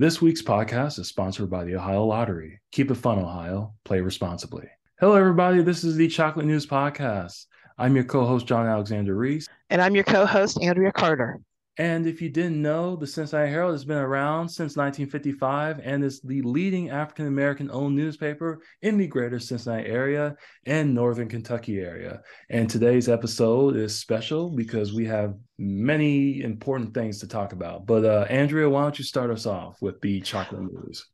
This week's podcast is sponsored by the Ohio Lottery. Keep it fun, Ohio. Play responsibly. Hello, everybody. This is the Chocolate News Podcast. I'm your co host, John Alexander Reese. And I'm your co host, Andrea Carter. And if you didn't know, the Cincinnati Herald has been around since 1955 and is the leading African American owned newspaper in the greater Cincinnati area and northern Kentucky area. And today's episode is special because we have many important things to talk about. But uh, Andrea, why don't you start us off with the chocolate news?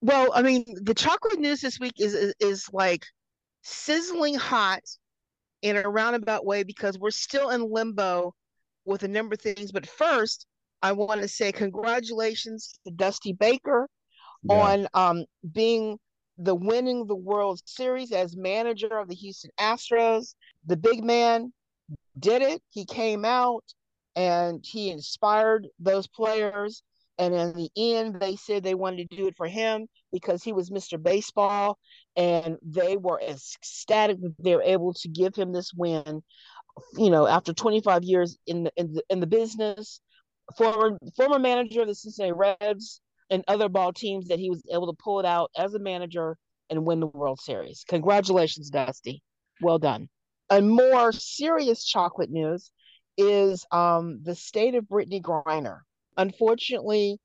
Well, I mean, the chocolate news this week is is, is like sizzling hot in a roundabout way because we're still in limbo with a number of things. But first, I want to say congratulations to Dusty Baker yeah. on um, being the winning the World Series as manager of the Houston Astros. The big man did it. He came out and he inspired those players. And in the end, they said they wanted to do it for him because he was Mr. Baseball. And they were ecstatic that they were able to give him this win you know, after 25 years in the, in the, in the business, former former manager of the Cincinnati Reds and other ball teams that he was able to pull it out as a manager and win the World Series. Congratulations, Dusty. Well done. And more serious chocolate news is um, the state of Brittney Griner. Unfortunately,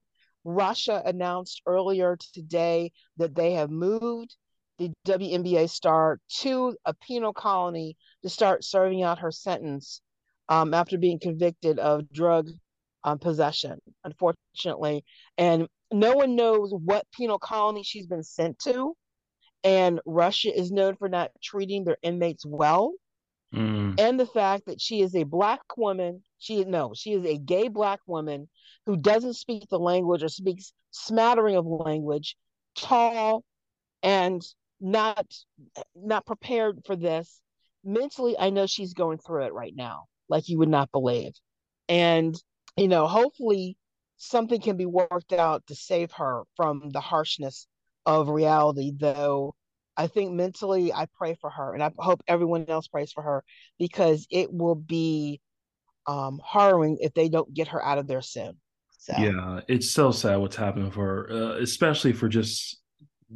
Russia announced earlier today that they have moved the WNBA star to a penal colony to start serving out her sentence um, after being convicted of drug um, possession, unfortunately. And no one knows what penal colony she's been sent to. And Russia is known for not treating their inmates well. Mm. And the fact that she is a black woman, she no, she is a gay black woman who doesn't speak the language or speaks smattering of language, tall, and not not prepared for this. Mentally i know she's going through it right now like you would not believe. And you know hopefully something can be worked out to save her from the harshness of reality though i think mentally i pray for her and i hope everyone else prays for her because it will be um harrowing if they don't get her out of there soon. So. yeah it's so sad what's happening for her uh, especially for just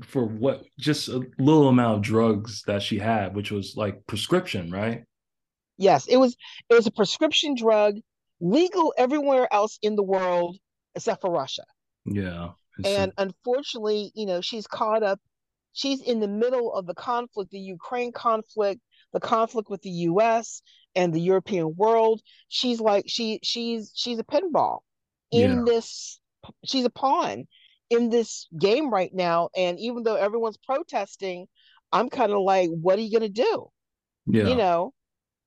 for what just a little amount of drugs that she had, which was like prescription, right? Yes, it was it was a prescription drug, legal everywhere else in the world except for Russia. Yeah. And unfortunately, you know, she's caught up she's in the middle of the conflict, the Ukraine conflict, the conflict with the US and the European world. She's like she she's she's a pinball in yeah. this she's a pawn in this game right now. And even though everyone's protesting, I'm kind of like, what are you going to do? Yeah. You know,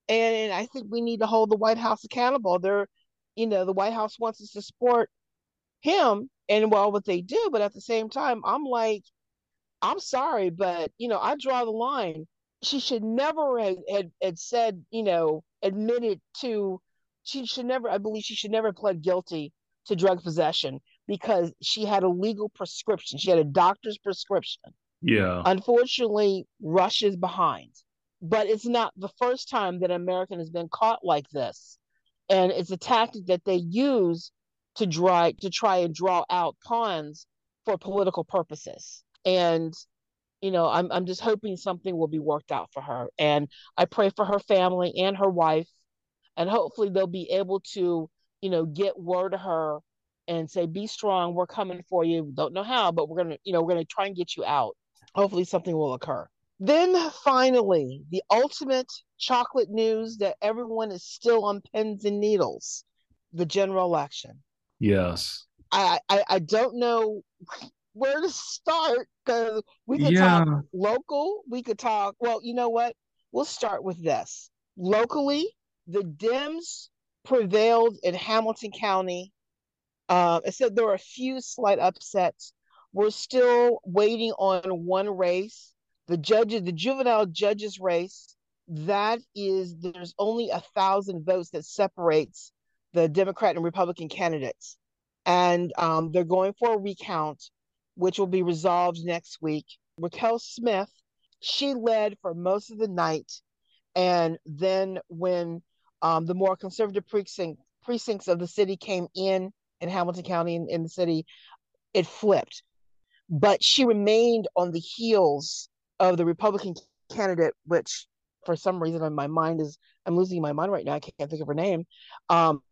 and, and I think we need to hold the White House accountable. They're, you know, the White House wants us to support him and well, what they do. But at the same time, I'm like, I'm sorry, but, you know, I draw the line. She should never have had, had said, you know, admitted to, she should never, I believe she should never have pled guilty to drug possession because she had a legal prescription. She had a doctor's prescription. Yeah. Unfortunately, Russia's behind. But it's not the first time that an American has been caught like this. And it's a tactic that they use to try to try and draw out pawns for political purposes. And you know, I'm I'm just hoping something will be worked out for her. And I pray for her family and her wife. And hopefully they'll be able to, you know, get word to her and say, be strong, we're coming for you. Don't know how, but we're gonna, you know, we're gonna try and get you out. Hopefully something will occur. Then finally, the ultimate chocolate news that everyone is still on pins and needles, the general election. Yes. I I, I don't know where to start because we could yeah. talk local, we could talk, well, you know what? We'll start with this. Locally, the Dems prevailed in Hamilton County uh, I there were a few slight upsets. We're still waiting on one race, the judges, the juvenile judges race. That is, there's only a thousand votes that separates the Democrat and Republican candidates, and um, they're going for a recount, which will be resolved next week. Raquel Smith, she led for most of the night, and then when um, the more conservative precinct, precincts of the city came in in Hamilton County in, in the city, it flipped. But she remained on the heels of the Republican candidate, which for some reason in my mind is I'm losing my mind right now. I can't think of her name. Um,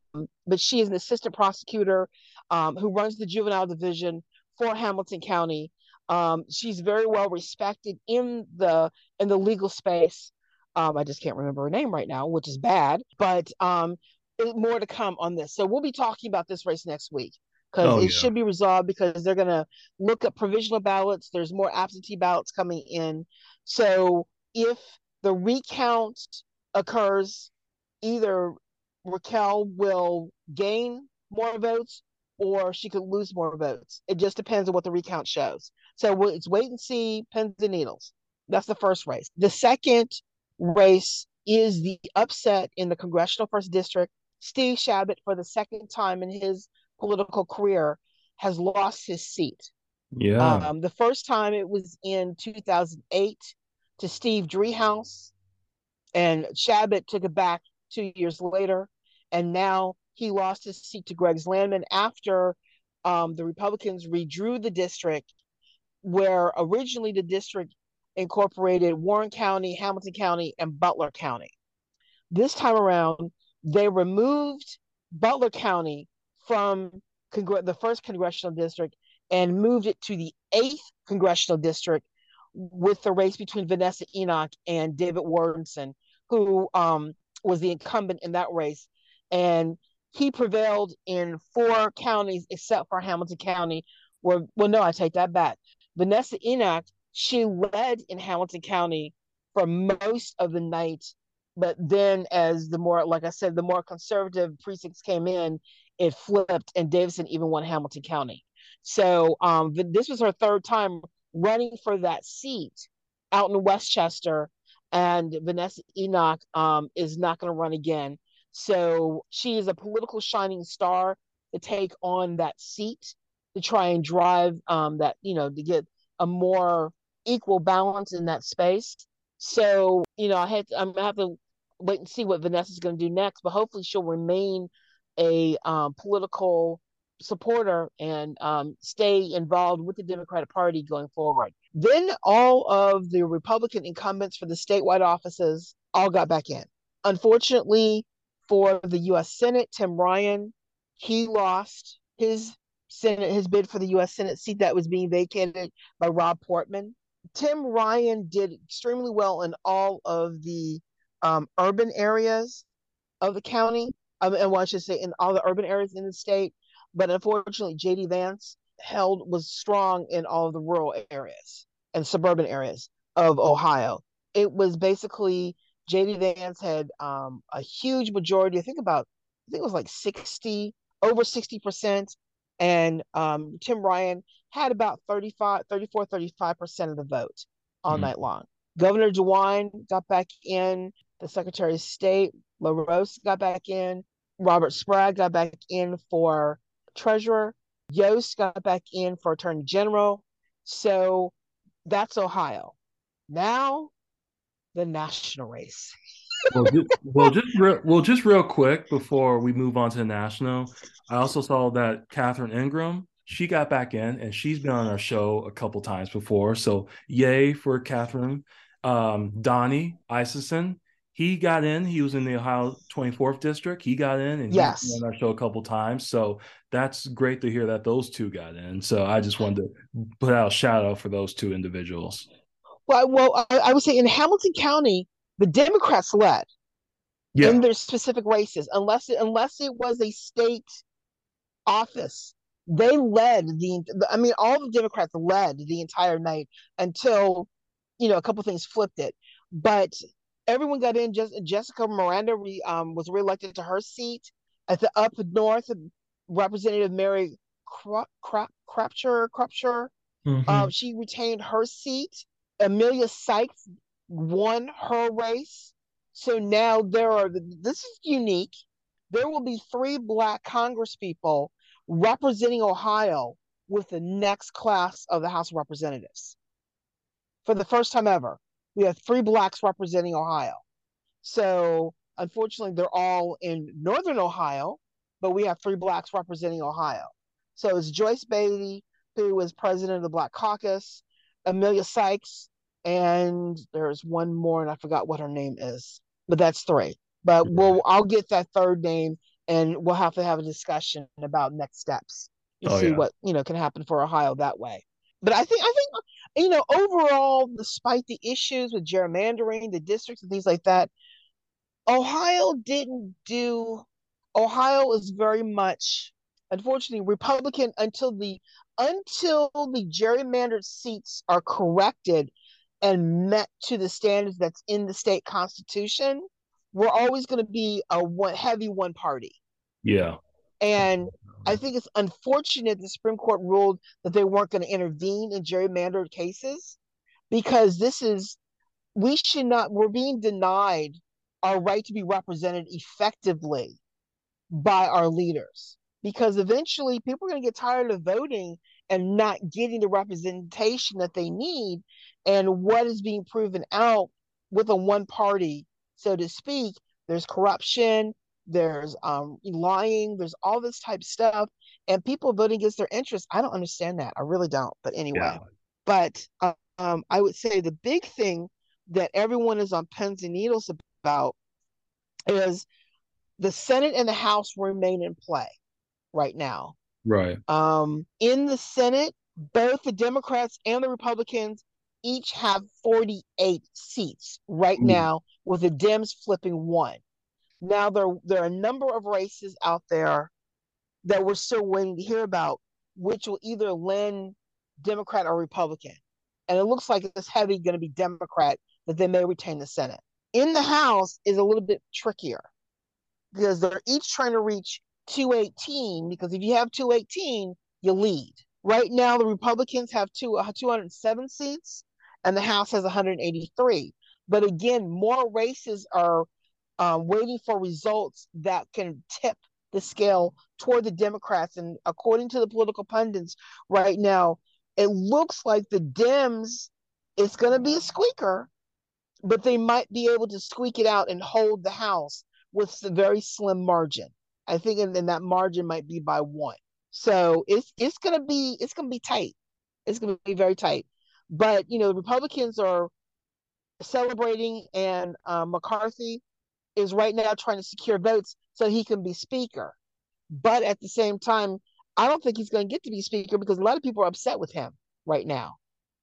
but she is an assistant prosecutor um, who runs the juvenile division for Hamilton County. Um, she's very well respected in the in the legal space. Um, I just can't remember her name right now, which is bad. But um, more to come on this. So we'll be talking about this race next week because oh, it yeah. should be resolved because they're going to look at provisional ballots. There's more absentee ballots coming in. So if the recount occurs, either Raquel will gain more votes or she could lose more votes. It just depends on what the recount shows. So it's wait and see, pins and needles. That's the first race. The second race is the upset in the congressional first district. Steve Chabot, for the second time in his political career, has lost his seat. Yeah. Um, the first time it was in 2008 to Steve Driehaus, and Chabot took it back two years later, and now he lost his seat to Greg Landsman after um, the Republicans redrew the district, where originally the district incorporated Warren County, Hamilton County, and Butler County. This time around, they removed Butler County from congr- the first congressional district and moved it to the eighth congressional district with the race between Vanessa Enoch and David Wardenson, who um, was the incumbent in that race. And he prevailed in four counties except for Hamilton County, where, well, no, I take that back. Vanessa Enoch, she led in Hamilton County for most of the night. But then, as the more, like I said, the more conservative precincts came in, it flipped, and Davidson even won Hamilton County. So um, this was her third time running for that seat out in Westchester, and Vanessa Enoch um, is not going to run again. So she is a political shining star to take on that seat to try and drive um, that, you know, to get a more equal balance in that space. So, you know, I had to, I'm gonna have to wait and see what Vanessa's going to do next, but hopefully she'll remain a um, political supporter and um, stay involved with the Democratic Party going forward. Then all of the Republican incumbents for the statewide offices all got back in. Unfortunately, for the U.S. Senate, Tim Ryan, he lost his Senate his bid for the U.S. Senate seat that was being vacated by Rob Portman. Tim Ryan did extremely well in all of the um, urban areas of the county, um, and well, I should say in all the urban areas in the state. But unfortunately, J.D. Vance held was strong in all of the rural areas and suburban areas of Ohio. It was basically J.D. Vance had um, a huge majority. I think about I think it was like sixty over sixty percent, and um, Tim Ryan had about 35, 34, 35 percent of the vote all mm-hmm. night long. Governor DeWine got back in. The Secretary of State LaRose got back in. Robert Sprague got back in for treasurer. Yost got back in for attorney general. So that's Ohio. Now, the national race. well, just, well, just real, well, just real quick before we move on to the national, I also saw that Catherine Ingram she got back in and she's been on our show a couple times before. So yay for Catherine. Um, Dani Isaacsohn, he got in. He was in the Ohio 24th district. He got in and yes. on our show a couple times. So that's great to hear that those two got in. So I just wanted to put out a shout out for those two individuals. Well, well, I, I would say in Hamilton County, the Democrats led yeah. in their specific races, unless it, unless it was a state office. They led the. I mean, all the Democrats led the entire night until, you know, a couple things flipped it. But everyone got in. Just Jessica Miranda re, um, was reelected to her seat at the up north. Representative Mary Crap, Crapture, Crapture, mm-hmm. um, she retained her seat. Emilia Sykes won her race. So now there are. This is unique. There will be three black congresspeople representing Ohio with the next class of the House of Representatives for the first time ever we have three blacks representing Ohio. So unfortunately, they're all in northern Ohio, but we have three blacks representing Ohio. So it's Joyce Beatty, who is president of the Black Caucus, Emilia Sykes, and there's one more, and I forgot what her name is, but that's three. But we'll I'll get that third name, and we'll have to have a discussion about next steps to oh, see yeah. what you know can happen for Ohio that way. But I think I think you know overall, despite the issues with gerrymandering, the districts and things like that, Ohio didn't do. Ohio is very much, unfortunately, Republican until the until the gerrymandered seats are corrected and met to the standards that's in the state constitution, we're always going to be a one heavy one party. Yeah. And I think it's unfortunate the Supreme Court ruled that they weren't going to intervene in gerrymandered cases because this is we should not we're being denied our right to be represented effectively by our leaders because eventually people are going to get tired of voting and not getting the representation that they need and what is being proven out with a one party so to speak there's corruption there's um, lying there's all this type of stuff and people voting against their interests i don't understand that i really don't but anyway yeah. but um, i would say the big thing that everyone is on pins and needles about is the senate and the house remain in play right now right um, in the senate both the democrats and the republicans each have 48 seats right mm. now with the dems flipping one now there there are a number of races out there that we're still waiting to hear about, which will either lend Democrat or Republican. And it looks like it's heavy going to be Democrat that they may retain the Senate. In the House is a little bit trickier because they're each trying to reach 218 because if you have 218, you lead. Right now, the Republicans have two, uh, 207 seats and the House has 183. But again, more races are um, waiting for results that can tip the scale toward the Democrats. And according to the political pundits right now, it looks like the Dems, it's going to be a squeaker, but they might be able to squeak it out and hold the House with a very slim margin. I think, and then that margin might be by one. So it's it's going to be it's going to be tight. It's going to be very tight. But you know, the Republicans are celebrating, and uh, McCarthy is right now trying to secure votes so he can be speaker. But at the same time, I don't think he's going to get to be speaker because a lot of people are upset with him right now.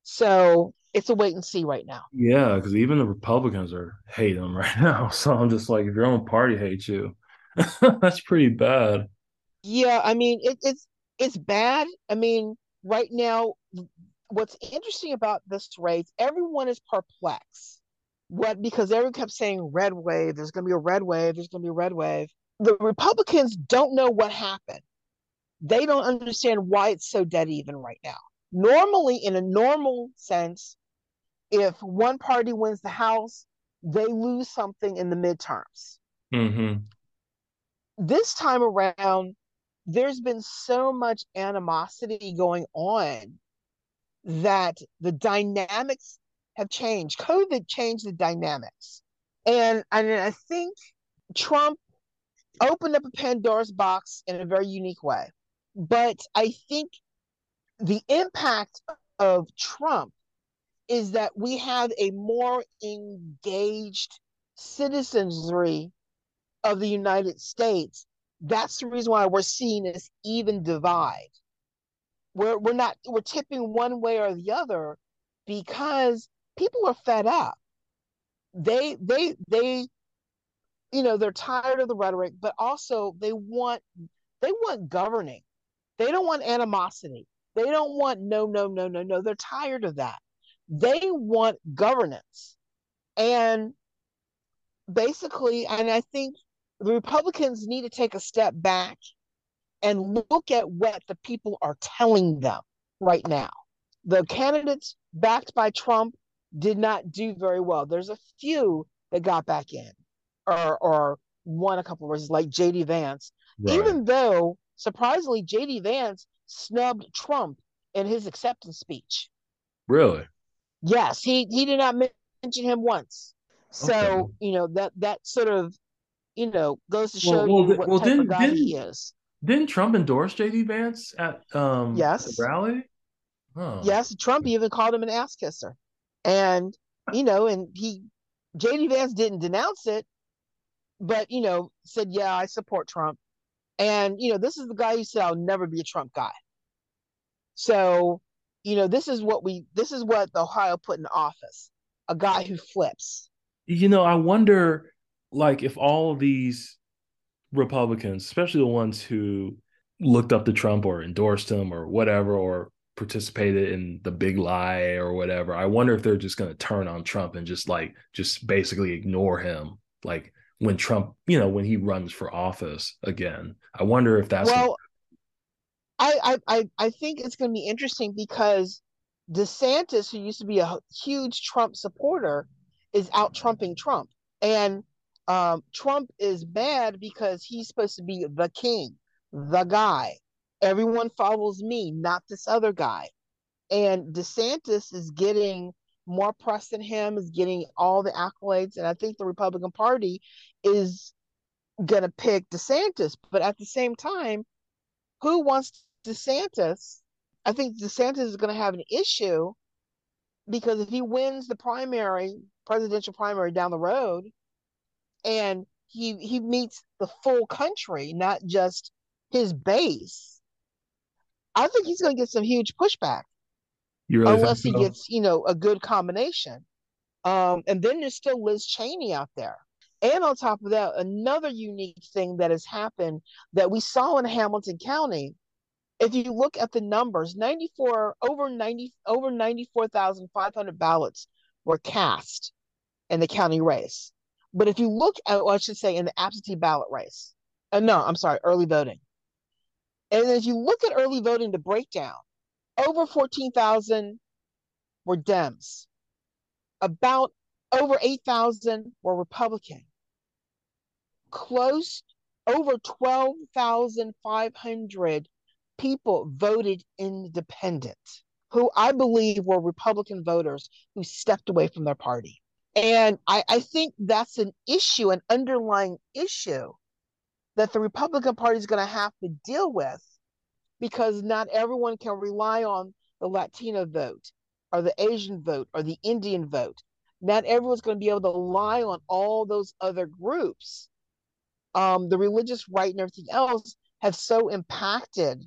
So it's a wait and see right now. Yeah, because even the Republicans are hate him right now. So I'm just like, if your own party hates you, that's pretty bad. Yeah, I mean it, it's it's bad. I mean, right now, what's interesting about this race, everyone is perplexed what because everyone kept saying red wave, there's gonna be a red wave, there's gonna be a red wave. The Republicans don't know what happened. They don't understand why it's so dead even right now. Normally, in a normal sense, if one party wins the House, they lose something in the midterms. Mm-hmm. This time around, there's been so much animosity going on that the dynamics have changed. COVID changed the dynamics. And, and I think Trump opened up a Pandora's box in a very unique way. But I think the impact of Trump is that we have a more engaged citizenry of the United States. That's the reason why we're seeing this even divide. We're, we're not we're tipping one way or the other because people are fed up. They they they you know, they're tired of the rhetoric, but also they want they want governing. They don't want animosity. They don't want no no no no no. They're tired of that. They want governance. And basically, and I think the Republicans need to take a step back and look at what the people are telling them right now. The candidates backed by Trump did not do very well. There's a few that got back in or or won a couple of races, like JD Vance. Right. Even though surprisingly JD Vance snubbed Trump in his acceptance speech. Really? Yes, he he did not mention him once. So okay. you know that that sort of you know goes to show well, well, you what well, type of guy he is. Didn't Trump endorse JD Vance at um yes rally? Oh. Yes, Trump even called him an ass kisser. And, you know, and he, JD Vance didn't denounce it, but, you know, said, yeah, I support Trump. And, you know, this is the guy who said, I'll never be a Trump guy. So, you know, this is what we, this is what the Ohio put in office a guy who flips. You know, I wonder, like, if all these Republicans, especially the ones who looked up to Trump or endorsed him or whatever, or participated in the big lie or whatever. I wonder if they're just going to turn on Trump and just like just basically ignore him like when Trump, you know, when he runs for office again. I wonder if that's Well, I I I think it's going to be interesting because DeSantis who used to be a huge Trump supporter is out trumping Trump. And um, Trump is mad because he's supposed to be the king, the guy everyone follows me, not this other guy. And DeSantis is getting more press than him, is getting all the accolades. And I think the Republican Party is going to pick DeSantis. But at the same time, who wants DeSantis? I think DeSantis is going to have an issue because if he wins the primary, presidential primary down the road, and he he meets the full country, not just his base, I think he's going to get some huge pushback. Really unless he so? gets, you know, a good combination. Um, and then there's still Liz Cheney out there. And on top of that, another unique thing that has happened that we saw in Hamilton County, if you look at the numbers, 94 over 90 over 94,500 ballots were cast in the county race. But if you look at, well, I should say, in the absentee ballot race, uh, no, I'm sorry, early voting. And as you look at early voting, the breakdown, over 14,000 were Dems. About over 8,000 were Republican. Close over 12,500 people voted independent, who I believe were Republican voters who stepped away from their party. And I, I think that's an issue, an underlying issue that the Republican Party is going to have to deal with because not everyone can rely on the Latino vote or the Asian vote or the Indian vote. Not everyone's going to be able to rely on all those other groups. Um, the religious right and everything else have so impacted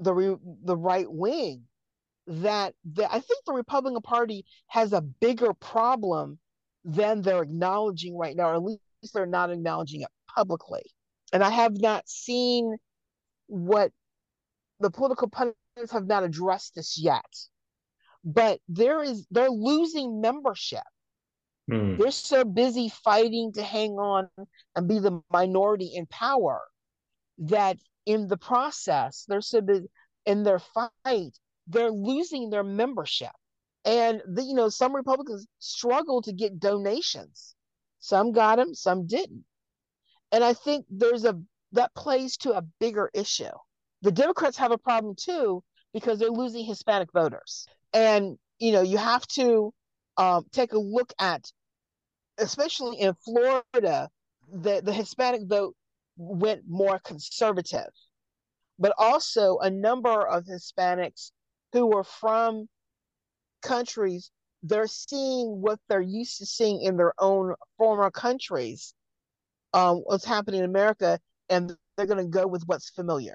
the re- the right wing that the, I think the Republican Party has a bigger problem than they're acknowledging right now, or at least they're not acknowledging it publicly and I have not seen what the political pundits have not addressed this yet. But there is they're losing membership. Mm. They're so busy fighting to hang on and be the minority in power that in the process, they're so busy in their fight, they're losing their membership. And the, you know, some Republicans struggle to get donations. Some got them, some didn't. And I think there's a that plays to a bigger issue. The Democrats have a problem too because they're losing Hispanic voters. And you know, you have to um, take a look at, especially in Florida, the, the Hispanic vote went more conservative, but also a number of Hispanics who were from countries, they're seeing what they're used to seeing in their own former countries um, what's happening in America, and they're going to go with what's familiar.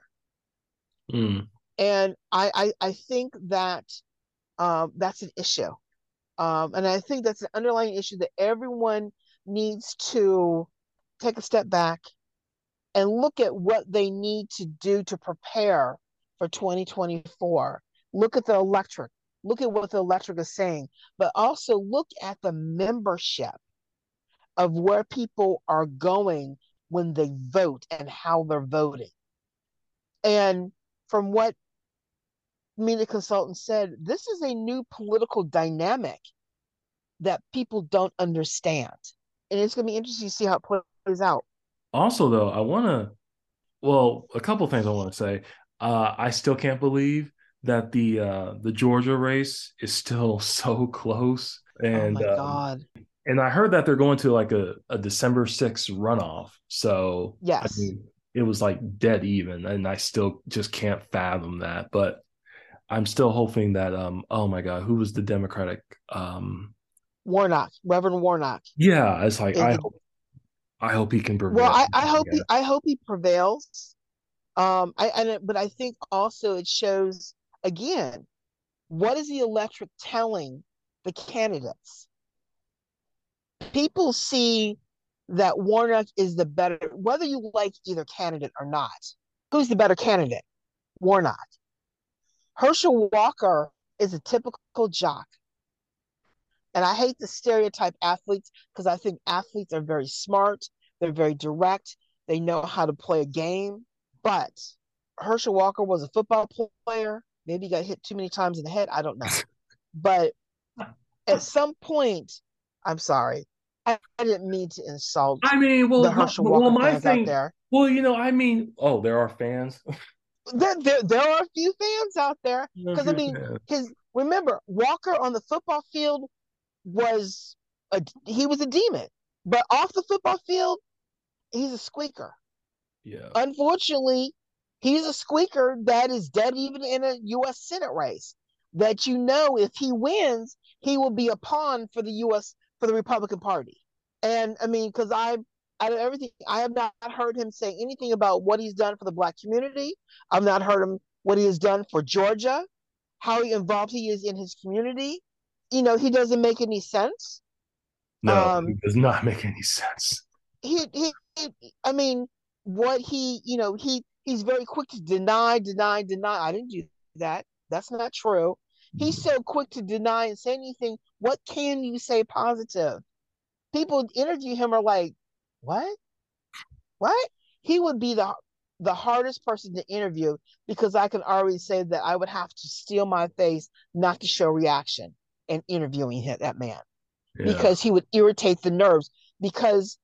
Mm. And I, I, I think that um, that's an issue, um, and I think that's an underlying issue that everyone needs to take a step back and look at what they need to do to prepare for 2024. Look at the electric. Look at what the electric is saying, but also look at the membership of where people are going when they vote and how they're voting. And from what me, the consultant said, this is a new political dynamic that people don't understand. And it's going to be interesting to see how it plays out. Also, though, I want to, well, a couple things I want to say. Uh, I still can't believe that the uh, the Georgia race is still so close. And oh my um, God and I heard that they're going to like a, a December 6th runoff. So yes, I mean, it was like dead even, and I still just can't fathom that. But I'm still hoping that um oh my god, who was the Democratic um Warnock, Reverend Warnock. Yeah, it's like I hope I hope he can prevail. Well, I, I hope he I hope he prevails. Um I and but I think also it shows again what is the electorate telling the candidates? People see that Warnock is the better, whether you like either candidate or not. Who's the better candidate? Warnock. Herschel Walker is a typical jock. And I hate the stereotype athletes because I think athletes are very smart, they're very direct, they know how to play a game. But Herschel Walker was a football player. Maybe he got hit too many times in the head. I don't know. but at some point, I'm sorry, I, I, didn't mean to insult. I mean, well, the Herschel Walker well, my fans thing, out there. Well, you know, I mean, oh, there are fans. there, there, there are a few fans out there because I mean, his remember Walker on the football field was a he was a demon, but off the football field, he's a squeaker. Yeah. Unfortunately, he's a squeaker that is dead even in a U.S. Senate race. That you know, if he wins, he will be a pawn for the U.S. for the Republican Party. And I mean, because I, out of everything, I have not heard him say anything about what he's done for the Black community. I've not heard him what he has done for Georgia, how involved he is in his community. You know, he doesn't make any sense. No, um, it does not make any sense. He, he, he, I mean, what he, you know, he he's very quick to deny, deny, deny. I didn't do that. That's not true. He's so quick to deny and say anything. What can you say positive? People interview him are like, what? What? He would be the the hardest person to interview because I can already say that I would have to steel my face not to show reaction in interviewing him, that man yeah. because he would irritate the nerves. Because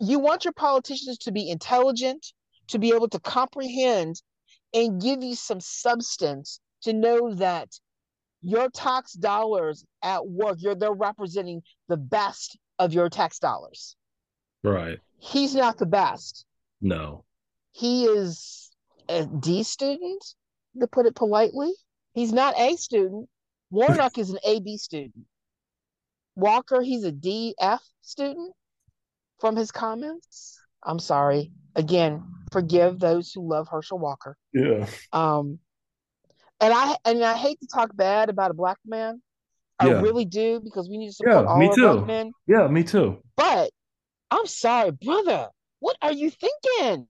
you want your politicians to be intelligent, to be able to comprehend and give you some substance to know that your tax dollars at work, you're they're representing the best of your tax dollars. Right. He's not the best. No. He is a D student, to put it politely. He's not A student. Warnock is an AB student. Walker, he's a DF student from his comments. I'm sorry. Again, forgive those who love Herschel Walker. Yeah. Um, and I and I hate to talk bad about a black man. I yeah. really do because we need to support yeah, all me too. black men. Yeah, me too. But I'm sorry, brother. What are you thinking?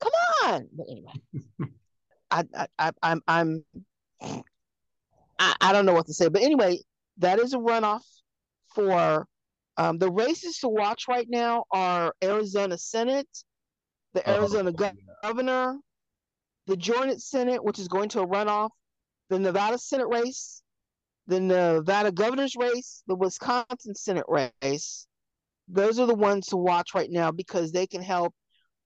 Come on. But anyway, I, I, I I'm I'm I, I don't know what to say. But anyway, that is a runoff for um, the races to watch right now are Arizona Senate, the oh, Arizona oh, yeah. governor, the Joint Senate, which is going to a runoff, the Nevada Senate race, the Nevada governor's race, the Wisconsin Senate race. Those are the ones to watch right now because they can help.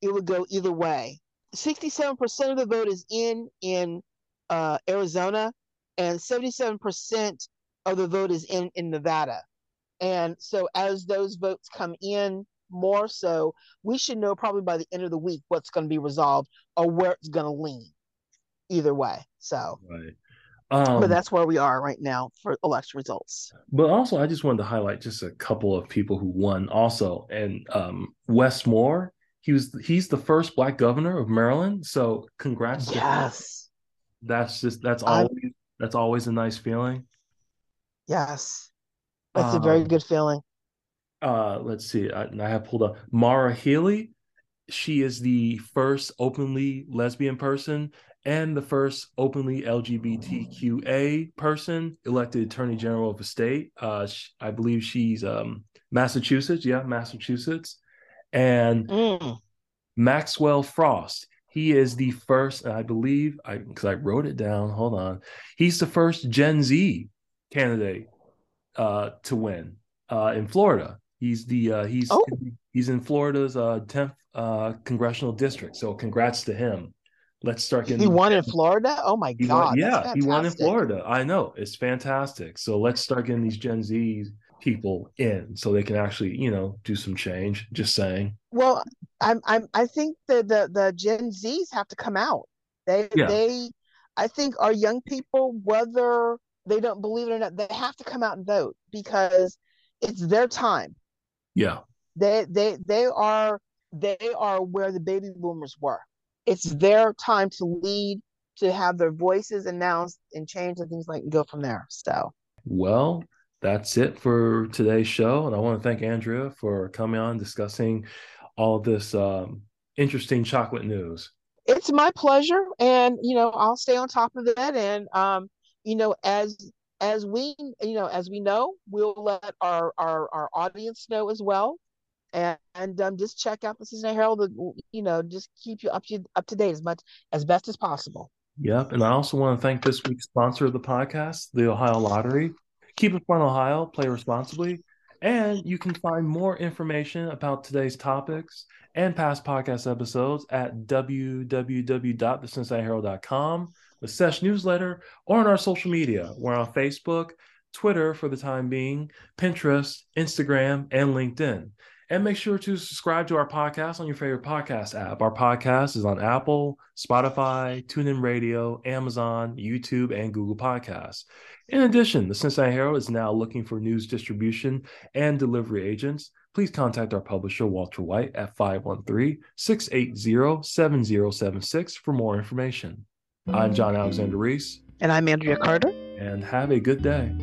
It would go either way. 67% of the vote is in in uh, Arizona, and 77% of the vote is in in Nevada. And so as those votes come in more so, we should know probably by the end of the week what's going to be resolved or where it's going to lean either way. So, right. Um, but that's where we are right now for election results. But also, I just wanted to highlight just a couple of people who won also. And um, Wes Moore, he was he's the first black governor of Maryland. So congrats. Yes. That's just that's always I'm, that's always a nice feeling. Yes. That's um, a very um, good feeling. Uh, let's see. I, I have pulled up Maura Healey. She is the first openly lesbian person and the first openly LGBTQA person elected Attorney General of a state. Uh, I believe she's um, Massachusetts. Yeah, Massachusetts. And mm. Maxwell Frost. He is the first, I believe, I because I wrote it down. Hold on. He's the first Gen Z candidate uh, to win uh, in Florida. He's the uh, he's oh. he's in Florida's uh, 10th uh, congressional district. So congrats to him. Let's start getting. He won in Florida. Oh my god! Won, yeah, he won in Florida. I know it's fantastic. So let's start getting these Gen Z people in, so they can actually, you know, do some change. Just saying. Well, I'm I'm I think that the the Gen Zs have to come out. They yeah. they I think our young people, whether they don't believe it or not, they have to come out and vote because it's their time. Yeah. They they they are they are where the baby boomers were. It's their time to lead, to have their voices announced and change and things like and go from there. So well, that's it for today's show. And I want to thank Andrea for coming on discussing all this um, interesting chocolate news. It's my pleasure. And, you know, I'll stay on top of that. And, um, you know, as as we you know as we know we'll let our our, our audience know as well and, and um, just check out the Cincinnati Herald. You know, just keep you up to up to date as much as best as possible. Yep, and I also want to thank this week's sponsor of the podcast, the Ohio Lottery. Keep it fun, Ohio. Play responsibly. And you can find more information about today's topics and past podcast episodes at www.thecincinnatiherald.com, the Sesh newsletter, or on our social media. We're on Facebook, Twitter for the time being, Pinterest, Instagram, and LinkedIn. And make sure to subscribe to our podcast on your favorite podcast app. Our podcast is on Apple, Spotify, TuneIn Radio, Amazon, YouTube, and Google Podcasts. In addition, the Cincinnati Herald is now looking for news distribution and delivery agents. Please contact our publisher, Walter White, at 513 680 7076 for more information. I'm John Alexander Reese. And I'm Andrea Carter. And have a good day.